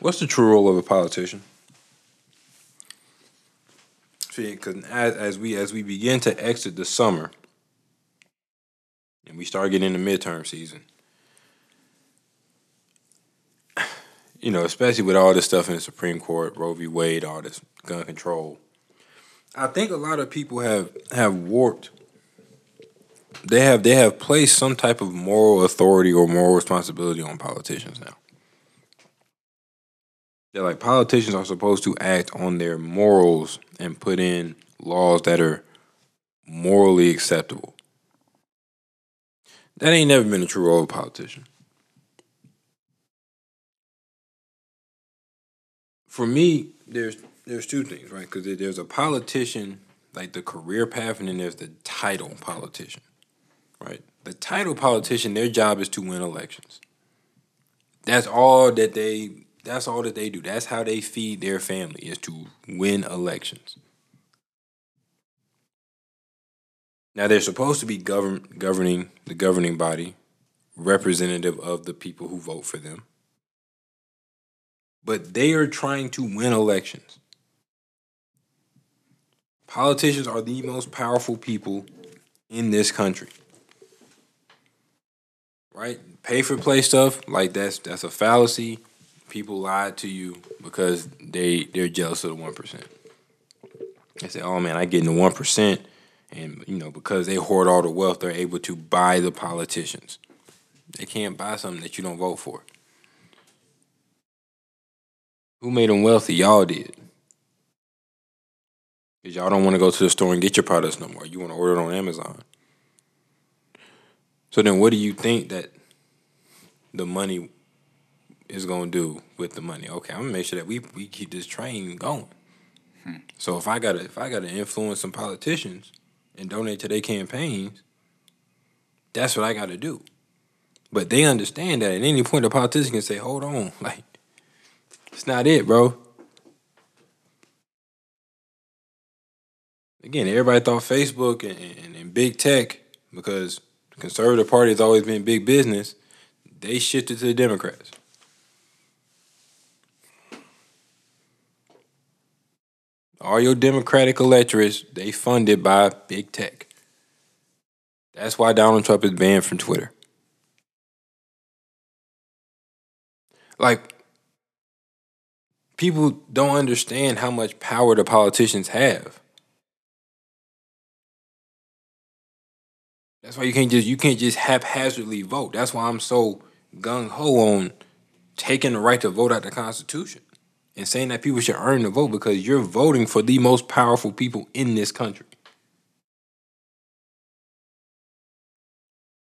What's the true role of a politician? Because as, as we as we begin to exit the summer, and we start getting into midterm season, you know, especially with all this stuff in the Supreme Court, Roe v. Wade, all this gun control, I think a lot of people have have warped. They have they have placed some type of moral authority or moral responsibility on politicians now. They're like politicians are supposed to act on their morals and put in laws that are morally acceptable. That ain't never been a true role of politician. For me, there's there's two things, right? Because there's a politician, like the career path, and then there's the title politician, right? The title politician, their job is to win elections. That's all that they that's all that they do. That's how they feed their family is to win elections. Now they're supposed to be govern governing the governing body, representative of the people who vote for them. But they are trying to win elections. Politicians are the most powerful people in this country. Right? Pay for play stuff, like that's that's a fallacy people lied to you because they they're jealous of the one percent. They say, "Oh man, I get in the one percent," and you know because they hoard all the wealth, they're able to buy the politicians. They can't buy something that you don't vote for. Who made them wealthy? Y'all did. Because y'all don't want to go to the store and get your products no more. You want to order it on Amazon. So then what do you think that the money is gonna do with the money. Okay, I'm gonna make sure that we, we keep this train going. Hmm. So if I gotta if I gotta influence some politicians and donate to their campaigns, that's what I gotta do. But they understand that at any point the politician can say, hold on, like it's not it, bro. Again, everybody thought Facebook and, and, and big tech, because the conservative party has always been big business, they shifted to the Democrats. All your Democratic electorates, they funded by big tech. That's why Donald Trump is banned from Twitter. Like, people don't understand how much power the politicians have. That's why you can't just you can't just haphazardly vote. That's why I'm so gung ho on taking the right to vote out the Constitution and saying that people should earn the vote because you're voting for the most powerful people in this country.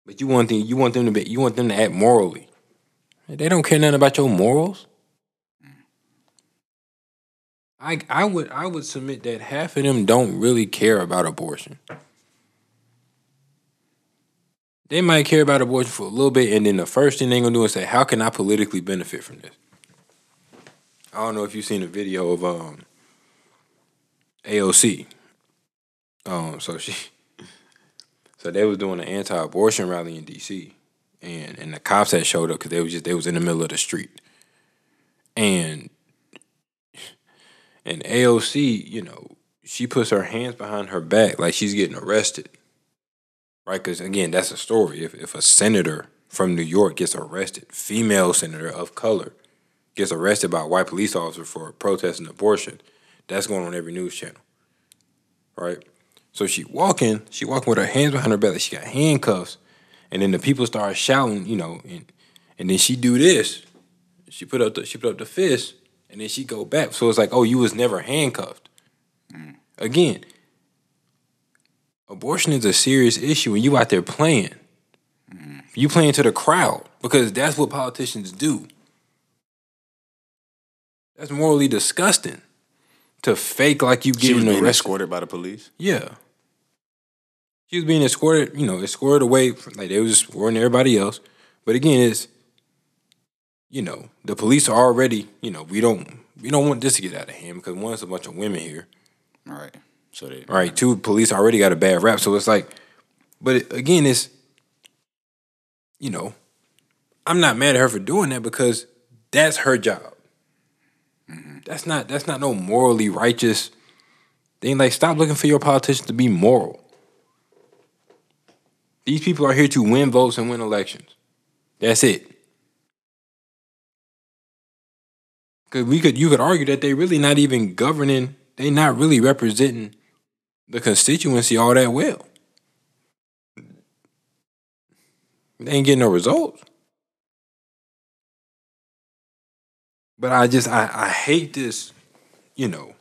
But you want them, you want them to be, you want them to act morally. They don't care nothing about your morals. I I would I would submit that half of them don't really care about abortion. They might care about abortion for a little bit, and then the first thing they're gonna do is say, "How can I politically benefit from this?" I don't know if you've seen a video of um AOC. Um, so she, so they was doing an anti-abortion rally in D.C. and and the cops had showed up because they was just they was in the middle of the street, and and AOC, you know, she puts her hands behind her back like she's getting arrested, right? Because again, that's a story. If if a senator from New York gets arrested, female senator of color gets arrested by a white police officer for protesting abortion, that's going on every news channel. Right? So she walking, she walking with her hands behind her belly, she got handcuffs, and then the people start shouting, you know, and and then she do this. She put up the she put up the fist, and then she go back. So it's like, oh, you was never handcuffed. Mm. Again, abortion is a serious issue and you out there playing. Mm. You playing to the crowd because that's what politicians do. That's morally disgusting. To fake like you getting being arrested. escorted by the police. Yeah. She was being escorted, you know, escorted away from, like they was escorting everybody else. But again, it's you know, the police are already, you know, we don't we don't want this to get out of hand because one, it's a bunch of women here. All right. So they right. Two, police already got a bad rap. So it's like, but it, again, it's you know, I'm not mad at her for doing that because that's her job. That's not that's not no morally righteous thing. Like, stop looking for your politicians to be moral. These people are here to win votes and win elections. That's it. Cause we could you could argue that they're really not even governing, They're not really representing the constituency all that well. They ain't getting no results. But I just I, I hate this, you know,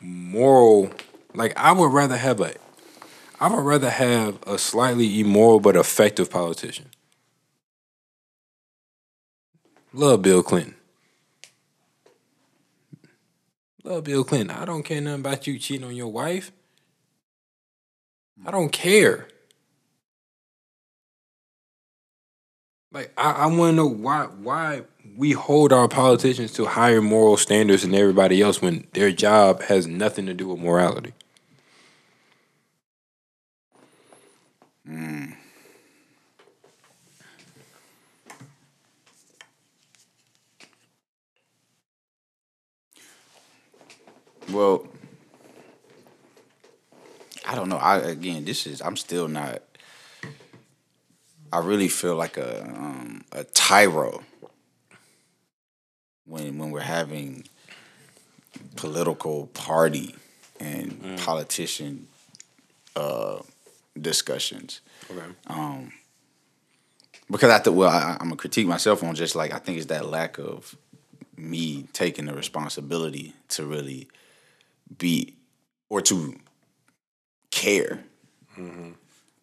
moral like I would rather have a I would rather have a slightly immoral but effective politician. Love Bill Clinton. Love Bill Clinton. I don't care nothing about you cheating on your wife. I don't care. Like I, I want to know why why we hold our politicians to higher moral standards than everybody else when their job has nothing to do with morality. Mm. Well, I don't know. I again, this is I'm still not. I really feel like a um, a tyro when when we're having political party and Mm. politician uh, discussions. Okay. Um, because I think, well, I, I'm gonna critique myself on just like I think it's that lack of me taking the responsibility to really be or to care,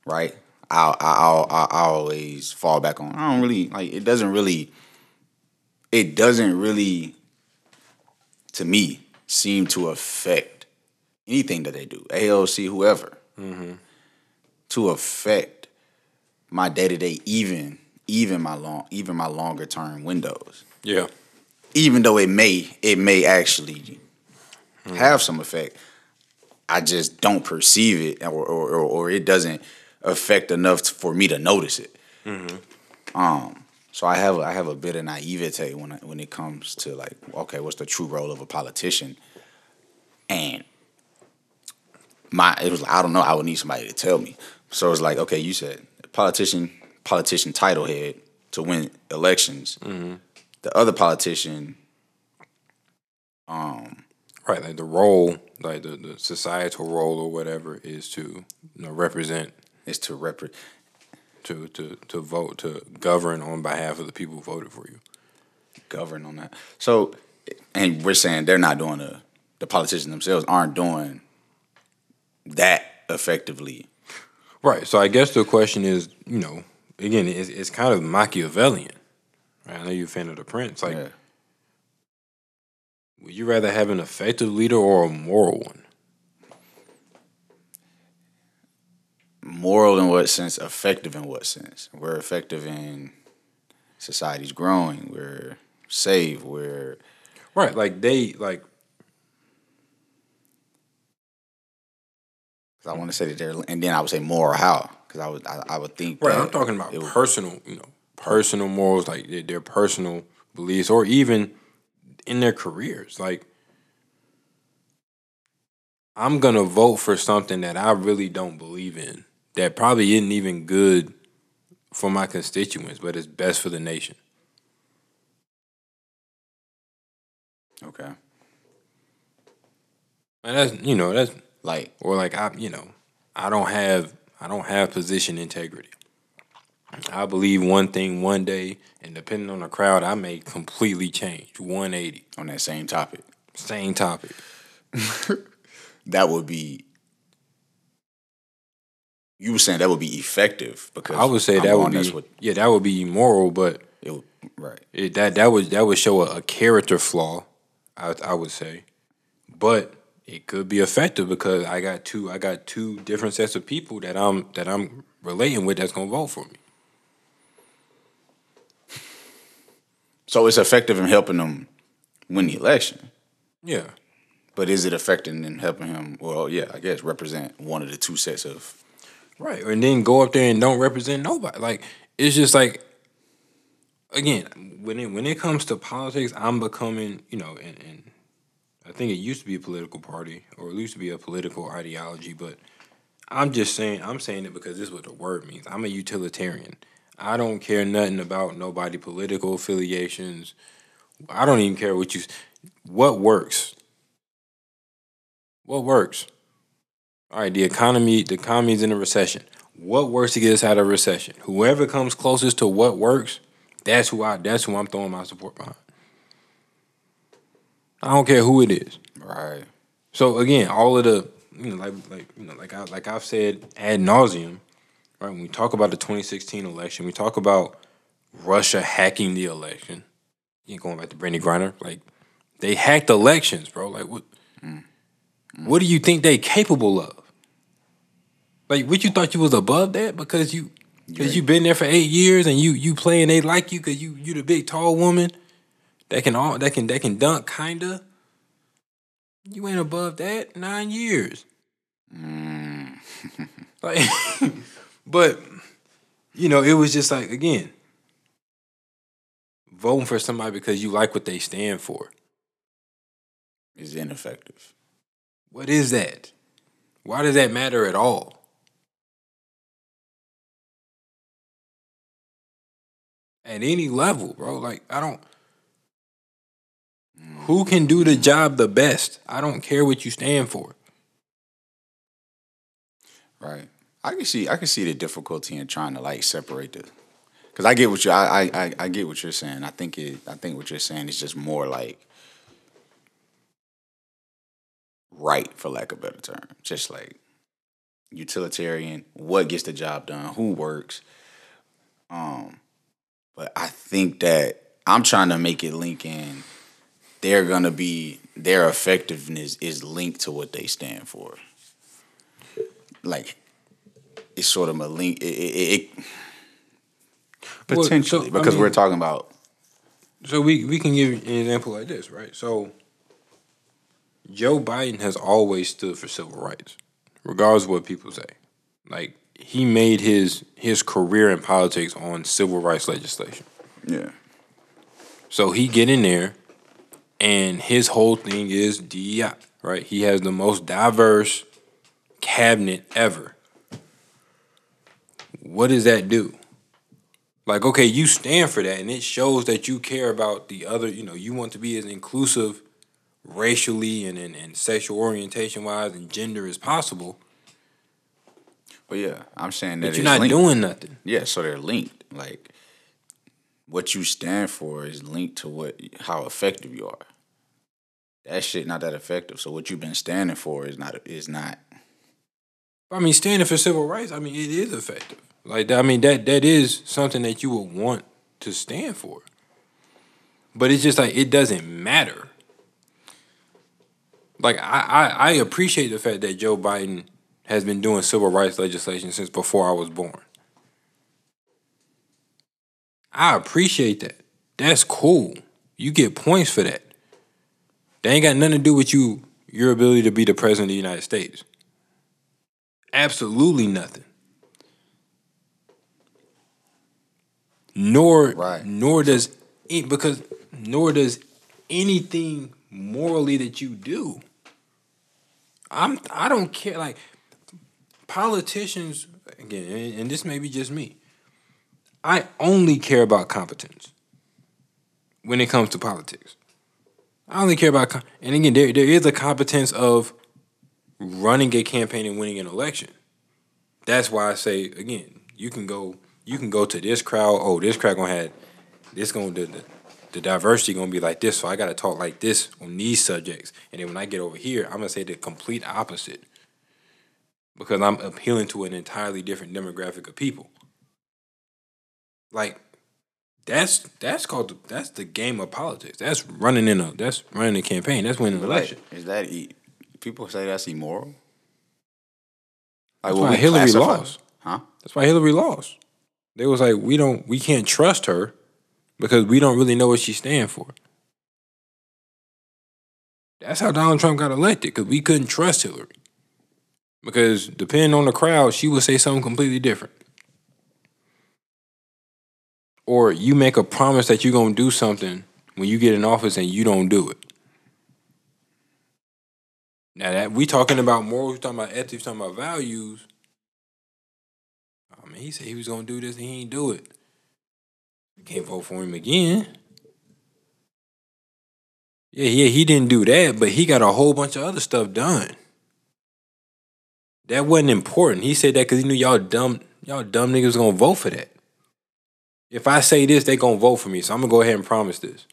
right? I'll I'll I always fall back on. I don't really like it. Doesn't really. It doesn't really, to me, seem to affect anything that they do. AOC, whoever, mm-hmm. to affect my day to day, even even my long even my longer term windows. Yeah. Even though it may it may actually mm-hmm. have some effect, I just don't perceive it, or or, or, or it doesn't affect enough for me to notice it. Um, so I have I have a bit of naivete when I, when it comes to like, okay, what's the true role of a politician? And my it was like, I don't know. I would need somebody to tell me. So it's like, okay, you said politician politician title head to win elections. The other politician, um, Right, like the role, like the, the societal role or whatever is to you know, represent, is to represent. to, to to vote, to govern on behalf of the people who voted for you. govern on that. So, and we're saying they're not doing the the politicians themselves aren't doing that effectively. Right. So I guess the question is, you know, again, it's, it's kind of Machiavellian. Right? I know you're a fan of the Prince. Like, Yeah. would you rather have an effective leader or a moral one? Moral in what sense? Effective in what sense? We're effective in society's growing. We're safe. We're Right. Like they like I want to say that they're, and then I would say moral how because I would I, I would think right. that I'm talking about would- personal, you know, personal morals, like their, their personal beliefs, or even in their careers. Like, I'm gonna vote for something that I really don't believe in. That probably isn't even good for my constituents, but it's best for the nation. okay. And that's you know that's Like or like I you know I don't have I don't have position integrity. I believe one thing one day, and depending on the crowd, I may completely change 180. on that same topic, Same topic. that would be. You were saying that would be effective because I would say I'm that would be what yeah that would be immoral, but it would, right. it, that that would that would show a, a character flaw. I I would say, but it could be effective because I got two I got two different sets of people that I'm that I'm relating with that's gonna vote for me. So it's effective in helping them win the election. Yeah. But is it effective in helping him? Well, yeah, I guess represent one of the two sets of. Right. And then go up there and don't represent nobody. Like it's just like again, when it when it comes to politics, I'm becoming, you know, and, and I think it used to be a political party, or it used to be a political ideology, but I'm just saying I'm saying it because this is what the word means. I'm a utilitarian. I don't care nothing about nobody political affiliations. I don't even care what you what works. What works? All right, the economy the economy's in a recession. What works to get us out of recession? Whoever comes closest to what works, that's who I that's who I'm throwing my support behind. I don't care who it is. Right. So again, all of the you know like like you know like I like I've said ad nauseum, right? When we talk about the 2016 election, we talk about Russia hacking the election. You ain't going back to Brittney Griner, like they hacked elections, bro. Like what? Mm. What do you think they capable of? Like what you thought you was above that because you because you been there for eight years and you you playing they like you because you you the big tall woman that can all that can that can dunk kinda. You ain't above that nine years. Mm. like, but you know, it was just like again, voting for somebody because you like what they stand for is ineffective. What is that? Why does that matter at all? At any level, bro. Like I don't who can do the job the best? I don't care what you stand for. Right. I can see I can see the difficulty in trying to like separate the because I get what you I, I I get what you're saying. I think it I think what you're saying is just more like right for lack of a better term. Just like utilitarian, what gets the job done, who works. Um but I think that I'm trying to make it link in they're gonna be their effectiveness is linked to what they stand for. Like it's sort of a link. It, it, it potentially well, so, because I mean, we're talking about. So we we can give an example like this, right? So Joe Biden has always stood for civil rights, regardless of what people say. Like he made his his career in politics on civil rights legislation. Yeah. So he get in there and his whole thing is DEI, right? He has the most diverse cabinet ever. What does that do? Like, okay, you stand for that, and it shows that you care about the other, you know, you want to be as inclusive racially and, and, and sexual orientation wise and gender as possible. Well, yeah, I'm saying that but you're not linked. doing nothing. Yeah, so they're linked. Like, what you stand for is linked to what how effective you are. That shit not that effective. So what you've been standing for is not is not. I mean, standing for civil rights. I mean, it is effective. Like I mean, that that is something that you would want to stand for. But it's just like it doesn't matter. Like I, I, I appreciate the fact that Joe Biden has been doing civil rights legislation since before I was born. I appreciate that. That's cool. You get points for that. They ain't got nothing to do with you, your ability to be the president of the United States. Absolutely nothing. Nor right. nor does because nor does anything morally that you do. I'm I don't care like politicians again, and this may be just me. I only care about competence when it comes to politics. I only care about, and again, there there is a competence of running a campaign and winning an election. That's why I say again, you can go, you can go to this crowd. Oh, this crowd gonna have this gonna the, the, the diversity gonna be like this. So I gotta talk like this on these subjects, and then when I get over here, I'm gonna say the complete opposite because I'm appealing to an entirely different demographic of people. Like that's that's called the, that's the game of politics. That's running in a that's running a campaign. That's winning an election. Is that people say that's immoral? Like, that's why Hillary classify? lost. Huh? That's why Hillary lost. They was like, we don't, we can't trust her because we don't really know what she stand for. That's how Donald Trump got elected because we couldn't trust Hillary. Because depending on the crowd, she would say something completely different. or you make a promise that you're gonna do something when you get in office and you don't do it. Now that we talking about morals, we talking about ethics, talking about values. I mean, he said he was gonna do this and he ain't do it. Can't vote for him again. Yeah, yeah, he didn't do that, but he got a whole bunch of other stuff done. That wasn't important. He said that because he knew y'all dumb, y'all dumb niggas gonna vote for that. If I say this, they gonna vote for me. So I'm gonna go ahead and promise this.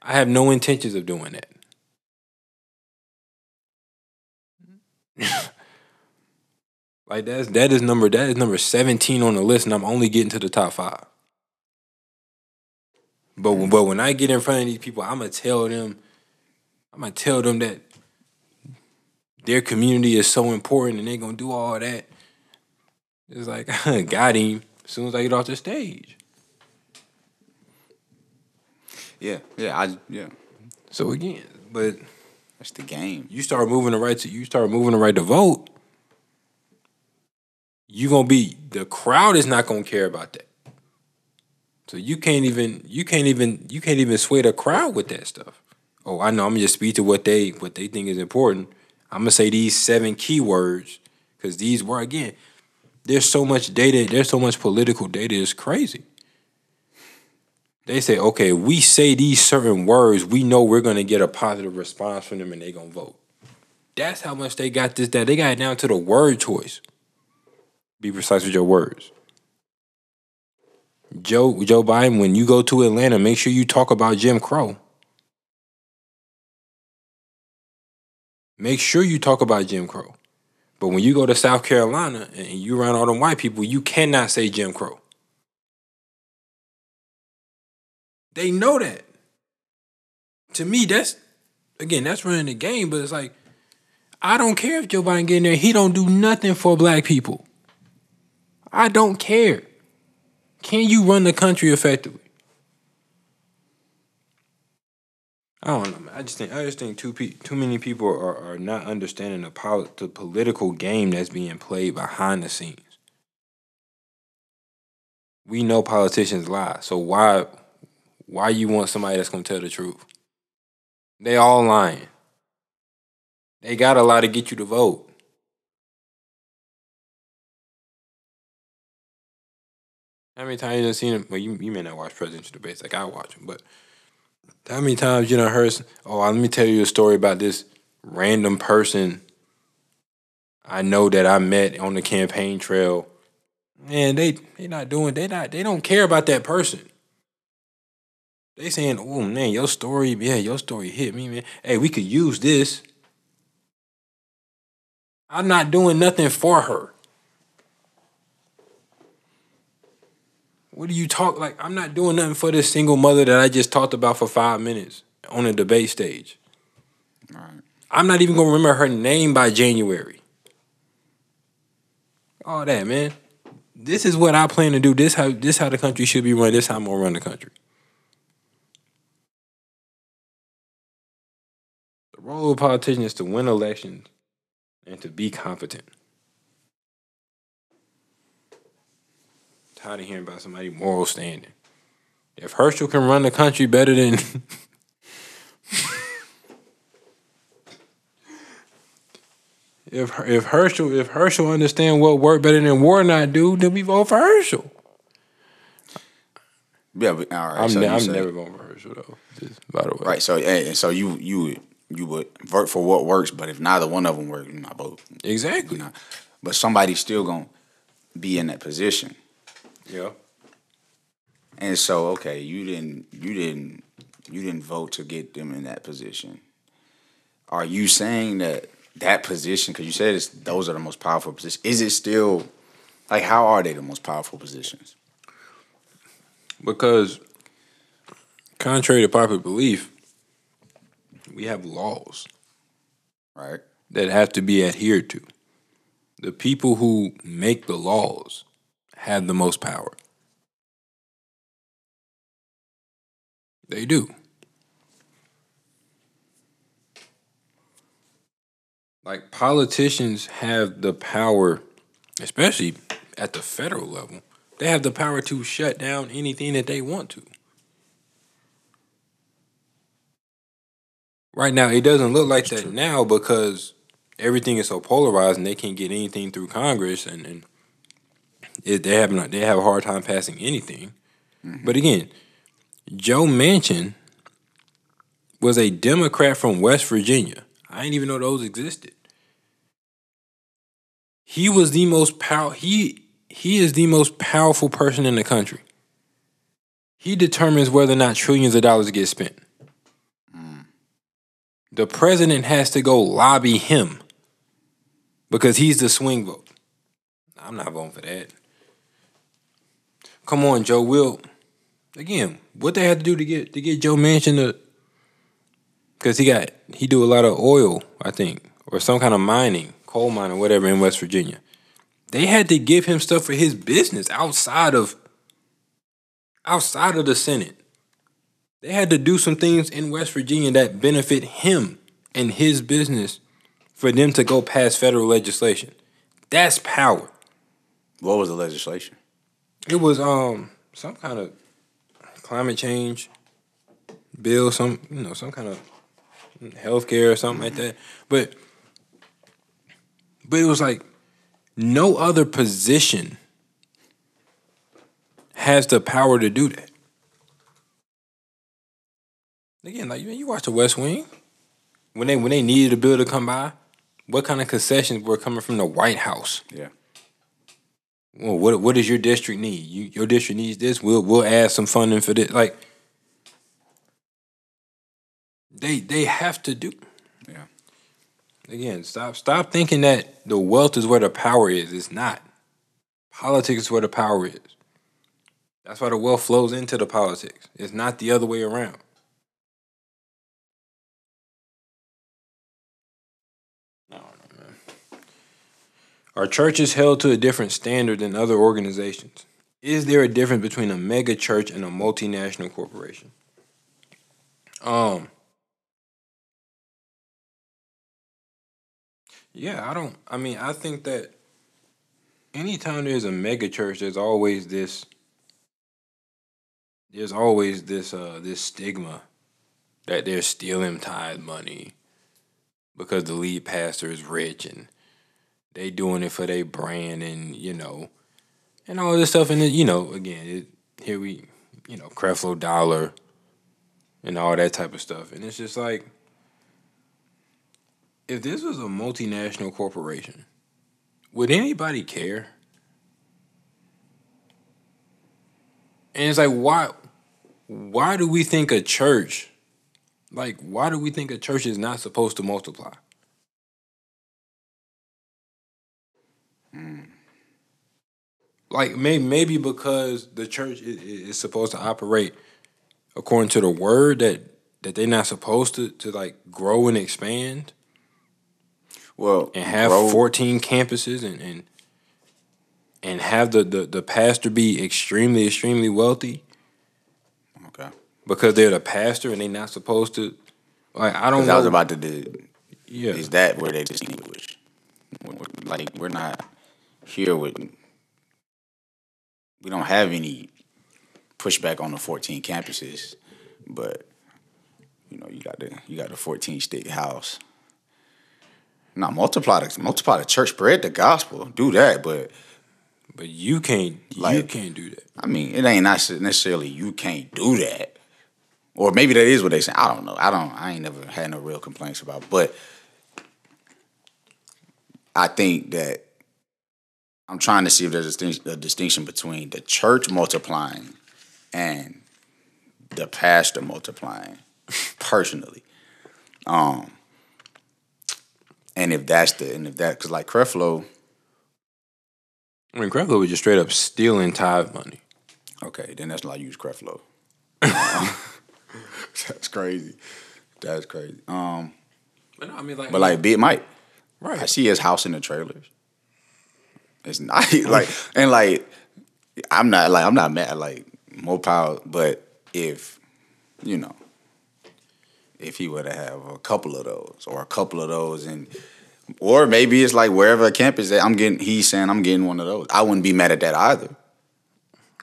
I have no intentions of doing that. like that's that is number that is number 17 on the list, and I'm only getting to the top five. But but when I get in front of these people, I'm gonna tell them, I'm gonna tell them that their community is so important, and they're gonna do all that. It's like got him as soon as I get off the stage. Yeah, yeah, I yeah. So again, but That's the game. you start moving the right to you start moving the right to vote, you gonna be the crowd is not gonna care about that. So you can't even you can't even you can't even sway the crowd with that stuff. Oh, I know. I'm gonna just speak to what they what they think is important. I'm gonna say these seven keywords because these were again. There's so much data. There's so much political data. It's crazy. They say, okay, we say these certain words, we know we're gonna get a positive response from them, and they gonna vote. That's how much they got this. That they got it down to the word choice. Be precise with your words. Joe Joe Biden, when you go to Atlanta, make sure you talk about Jim Crow. Make sure you talk about Jim Crow. But when you go to South Carolina and you around all them white people, you cannot say Jim Crow. They know that. To me, that's again, that's running the game, but it's like, I don't care if Joe Biden get in there, he don't do nothing for black people. I don't care. Can you run the country effectively? I don't know. I just think I just think too pe- too many people are, are not understanding the pol- the political game that's being played behind the scenes. We know politicians lie, so why why you want somebody that's gonna tell the truth? They all lying. They got a lie to get you to vote. How many times you seen him? Well, you, you may not watch presidential debates like I watch them, but how many times you done heard? Oh, let me tell you a story about this random person I know that I met on the campaign trail. Man, they they not doing. They not. They don't care about that person. They saying, "Oh man, your story, yeah, your story hit me, man. Hey, we could use this." I'm not doing nothing for her. What do you talk like? I'm not doing nothing for this single mother that I just talked about for five minutes on a debate stage. Right. I'm not even gonna remember her name by January. All that, man. This is what I plan to do. This how this how the country should be run. This how I'm gonna run the country. The role of a politician is to win elections and to be competent. Tired of hearing about somebody moral standing. If Herschel can run the country better than if if Herschel if Herschel understand what work better than Warnock do, then we vote for Herschel. Yeah, but all right. I'm, so ne- I'm say- never voting for Herschel though. Just by the way, Right. So and so you you you would vote for what works, but if neither one of them work, you're not vote. Exactly. You're not. But somebody's still gonna be in that position. Yeah. And so, okay, you didn't, you didn't, you didn't vote to get them in that position. Are you saying that that position? Because you said it's, those are the most powerful positions. Is it still like how are they the most powerful positions? Because contrary to popular belief, we have laws Right. that have to be adhered to. The people who make the laws have the most power. They do. Like politicians have the power, especially at the federal level. They have the power to shut down anything that they want to. Right now, it doesn't look like that now because everything is so polarized and they can't get anything through Congress and, and it, they have not, they have a hard time passing anything. Mm-hmm. But again, Joe Manchin was a Democrat from West Virginia. I didn't even know those existed. He was the most power he he is the most powerful person in the country. He determines whether or not trillions of dollars get spent. Mm. The president has to go lobby him because he's the swing vote. I'm not voting for that. Come on, Joe. Will again, what they had to do to get to get Joe Manchin to because he got he do a lot of oil, I think, or some kind of mining, coal mining, whatever in West Virginia. They had to give him stuff for his business outside of outside of the Senate. They had to do some things in West Virginia that benefit him and his business for them to go past federal legislation. That's power. What was the legislation? It was um some kind of climate change bill, some you know, some kind of healthcare or something like that. But but it was like no other position has the power to do that. Again, like you watch the West Wing when they when they needed a bill to come by, what kind of concessions were coming from the White House? Yeah well, what what does your district need? You, your district needs this. We'll we'll add some funding for this. Like they they have to do. Yeah. Again, stop stop thinking that the wealth is where the power is. It's not. Politics is where the power is. That's why the wealth flows into the politics. It's not the other way around. Are churches held to a different standard than other organizations? Is there a difference between a mega church and a multinational corporation? Um Yeah, I don't I mean, I think that anytime there's a mega church, there's always this there's always this uh this stigma that they're stealing tithe money because the lead pastor is rich and they doing it for their brand and you know, and all this stuff. And you know, again, it, here we, you know, Creflo Dollar and all that type of stuff. And it's just like, if this was a multinational corporation, would anybody care? And it's like, why, why do we think a church, like, why do we think a church is not supposed to multiply? Like maybe maybe because the church is, is supposed to operate according to the word that that they're not supposed to to like grow and expand. Well, and have grow. fourteen campuses and and and have the, the the pastor be extremely extremely wealthy. Okay. Because they're the pastor and they're not supposed to. Like I don't. Know. I was about to do. Yeah. Is that where they distinguish? Like we're not here with we don't have any pushback on the 14 campuses, but you know, you got the you got the 14 state house. Now multiply the multiply the church, spread the gospel, do that, but but you can't like, you can't do that. I mean, it ain't not necessarily you can't do that. Or maybe that is what they say. I don't know. I don't I ain't never had no real complaints about, but I think that I'm trying to see if there's a distinction between the church multiplying and the pastor multiplying personally. Um, and if that's the and if that because like Creflo, I mean Creflo was just straight up stealing tithe money. Okay, then that's not use Creflo. Um, that's crazy. That's crazy. Um, but no, I mean like, but like Big Mike, right? I see his house in the trailers. It's not like and like I'm not like I'm not mad like more power, but if you know if he were to have a couple of those or a couple of those and or maybe it's like wherever a campus that I'm getting he's saying I'm getting one of those. I wouldn't be mad at that either.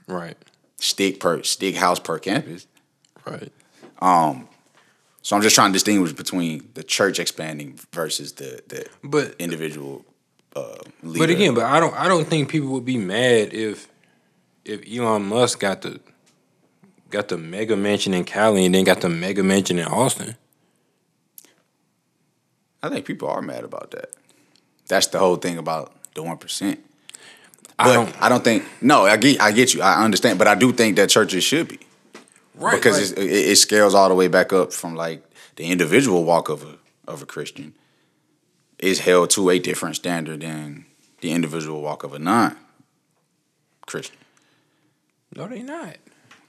Right. stick per stick house per campus. Right. Um so I'm just trying to distinguish between the church expanding versus the the But individual uh, leader. but again, but I don't I don't think people would be mad if if Elon Musk got the got the mega mansion in Cali and then got the mega mansion in Austin. I think people are mad about that. That's the whole thing about the one percent. I don't I don't think no. I get I get you. I understand, but I do think that churches should be right because it, it scales all the way back up from like the individual walk of a of a Christian is held to a different standard than the individual walk of a non Christian. no, they not.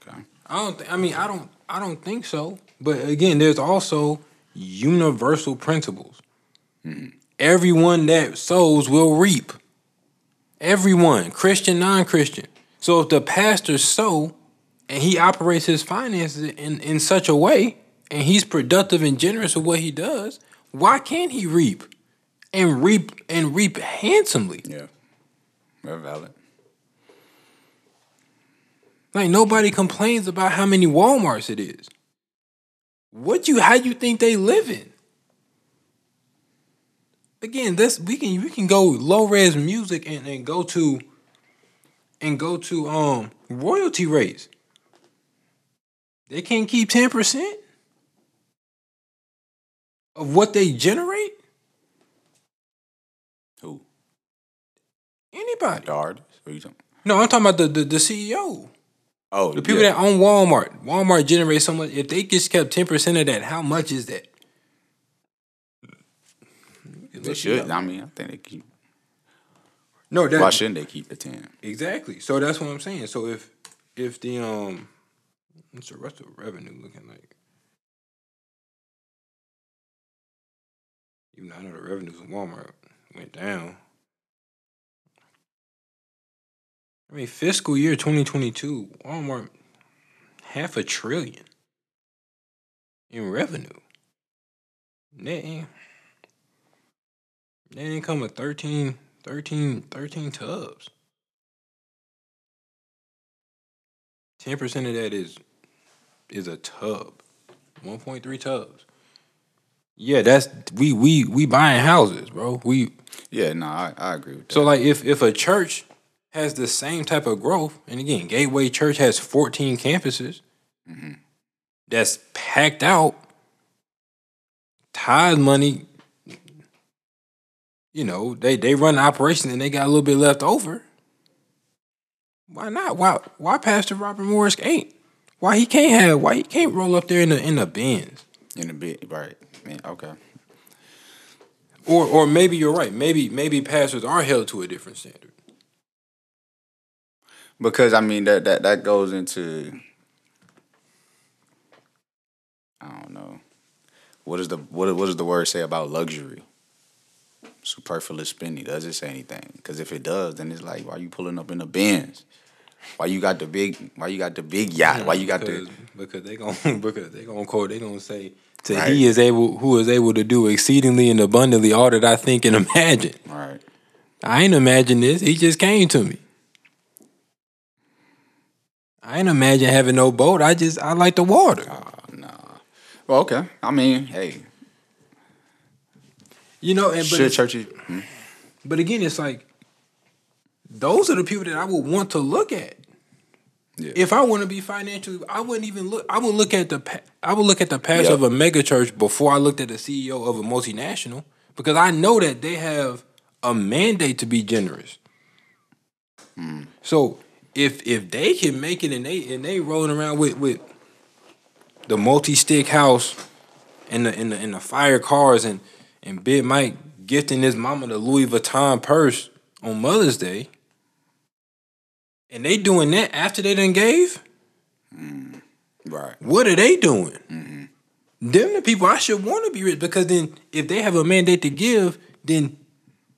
Okay. I don't. Th- I mean, I don't. I don't think so. But again, there's also universal principles. Mm-hmm. Everyone that sows will reap. Everyone, Christian, non-Christian. So if the pastor sow and he operates his finances in, in such a way and he's productive and generous with what he does, why can't he reap? And reap and reap handsomely. Yeah, very valid. Like nobody complains about how many Walmarts it is. What you how do you think they living? Again, this we can we can go low res music and, and go to and go to um royalty rates. They can't keep ten percent of what they generate. Who Anybody? the artist? What are you talking? No, I'm talking about the the, the CEO. Oh, The people yeah. that own Walmart, Walmart generates so much. If they just kept ten percent of that, how much is that? they should. I mean, I think they keep. No, that Why shouldn't they keep the ten? exactly. So that's what I'm saying. So if if the um, what's the rest of the revenue looking like? Even though I know the revenues in Walmart went down. I mean, fiscal year 2022, Walmart half a trillion in revenue. Net, in- net income of 13, 13, 13 tubs. 10% of that is is a tub. 1.3 tubs. Yeah, that's we we we buying houses, bro. We Yeah, no, I, I agree with that. so like if if a church has the same type of growth, and again, Gateway Church has 14 campuses mm-hmm. that's packed out, tithe money, you know, they they run the operation and they got a little bit left over. Why not? Why why Pastor Robert Morris ain't? Why he can't have why he can't roll up there in the in the Benz? in the bit, right? Man, okay. Or or maybe you're right. Maybe maybe pastors are held to a different standard. Because I mean that that that goes into I don't know. What is the what what does the word say about luxury? Superfluous spending. Does it say anything? Because if it does, then it's like, why you pulling up in the Benz? Why you got the big? Why you got the big yacht? Why you got because, the? because they gonna because they gonna quote they gonna say to Right. he is able who is able to do exceedingly and abundantly all that I think and imagine. Right. I ain't imagine this. He just came to me. I ain't imagine having no boat. I just I like the water. Oh, nah. Well, okay. I mean, hey, You know, and but should it's- churches? hmm? But again, it's like those are the people that I would want to look at. Yeah. If I want to be financially, I wouldn't even look. I would look at the. I would look at the pastor Yep. of a mega church before I looked at the CEO of a multinational because I know that they have a mandate to be generous. So if if they can make it and they and they rolling around with with the multi stick house and the and the and the fire cars and and Big Mike gifting his mama the Louis Vuitton purse on Mother's Day, and they doing that after they done gave, mm, Right. what are they doing? Mm-hmm. Them the people I should want to be rich because then if they have a mandate to give, then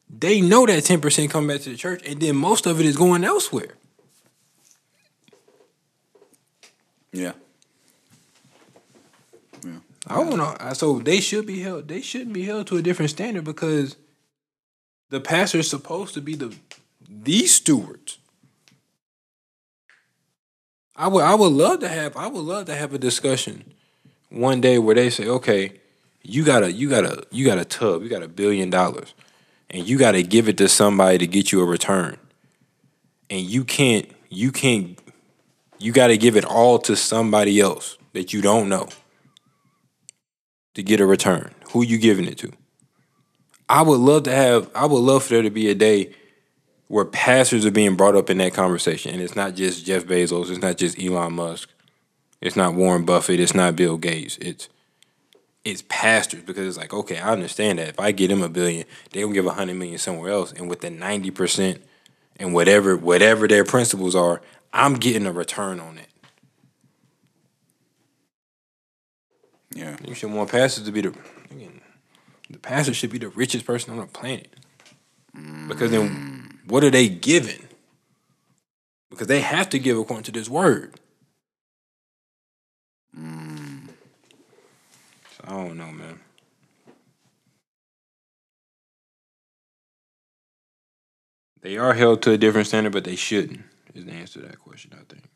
they know that ten percent come back to the church, and then most of it is going elsewhere. Yeah. Yeah. I want to. So they should be held. They shouldn't be held to a different standard because the pastor is supposed to be the the stewards. I would I would love to have I would love to have a discussion one day where they say, okay, you got a you got a you got a tub, you got a billion dollars, and you got to give it to somebody to get you a return, and you can't you can't you got to give it all to somebody else that you don't know to get a return. Who you giving it to? I would love to have I would love for there to be a day where pastors are being brought up in that conversation. And it's not just Jeff Bezos, it's not just Elon Musk, it's not Warren Buffett, it's not Bill Gates. It's it's pastors because it's like, okay, I understand that. If I get them a billion, they gonna give a hundred million somewhere else. And with the ninety percent and whatever whatever their principles are, I'm getting a return on it. Yeah. You should want pastors to be the again, the pastor should be the richest person on the planet. Mm. Because then what are they giving? Because they have to give according to this word. Mm. So I don't know, man. They are held to a different standard, but they shouldn't. Is the answer to that question, I think.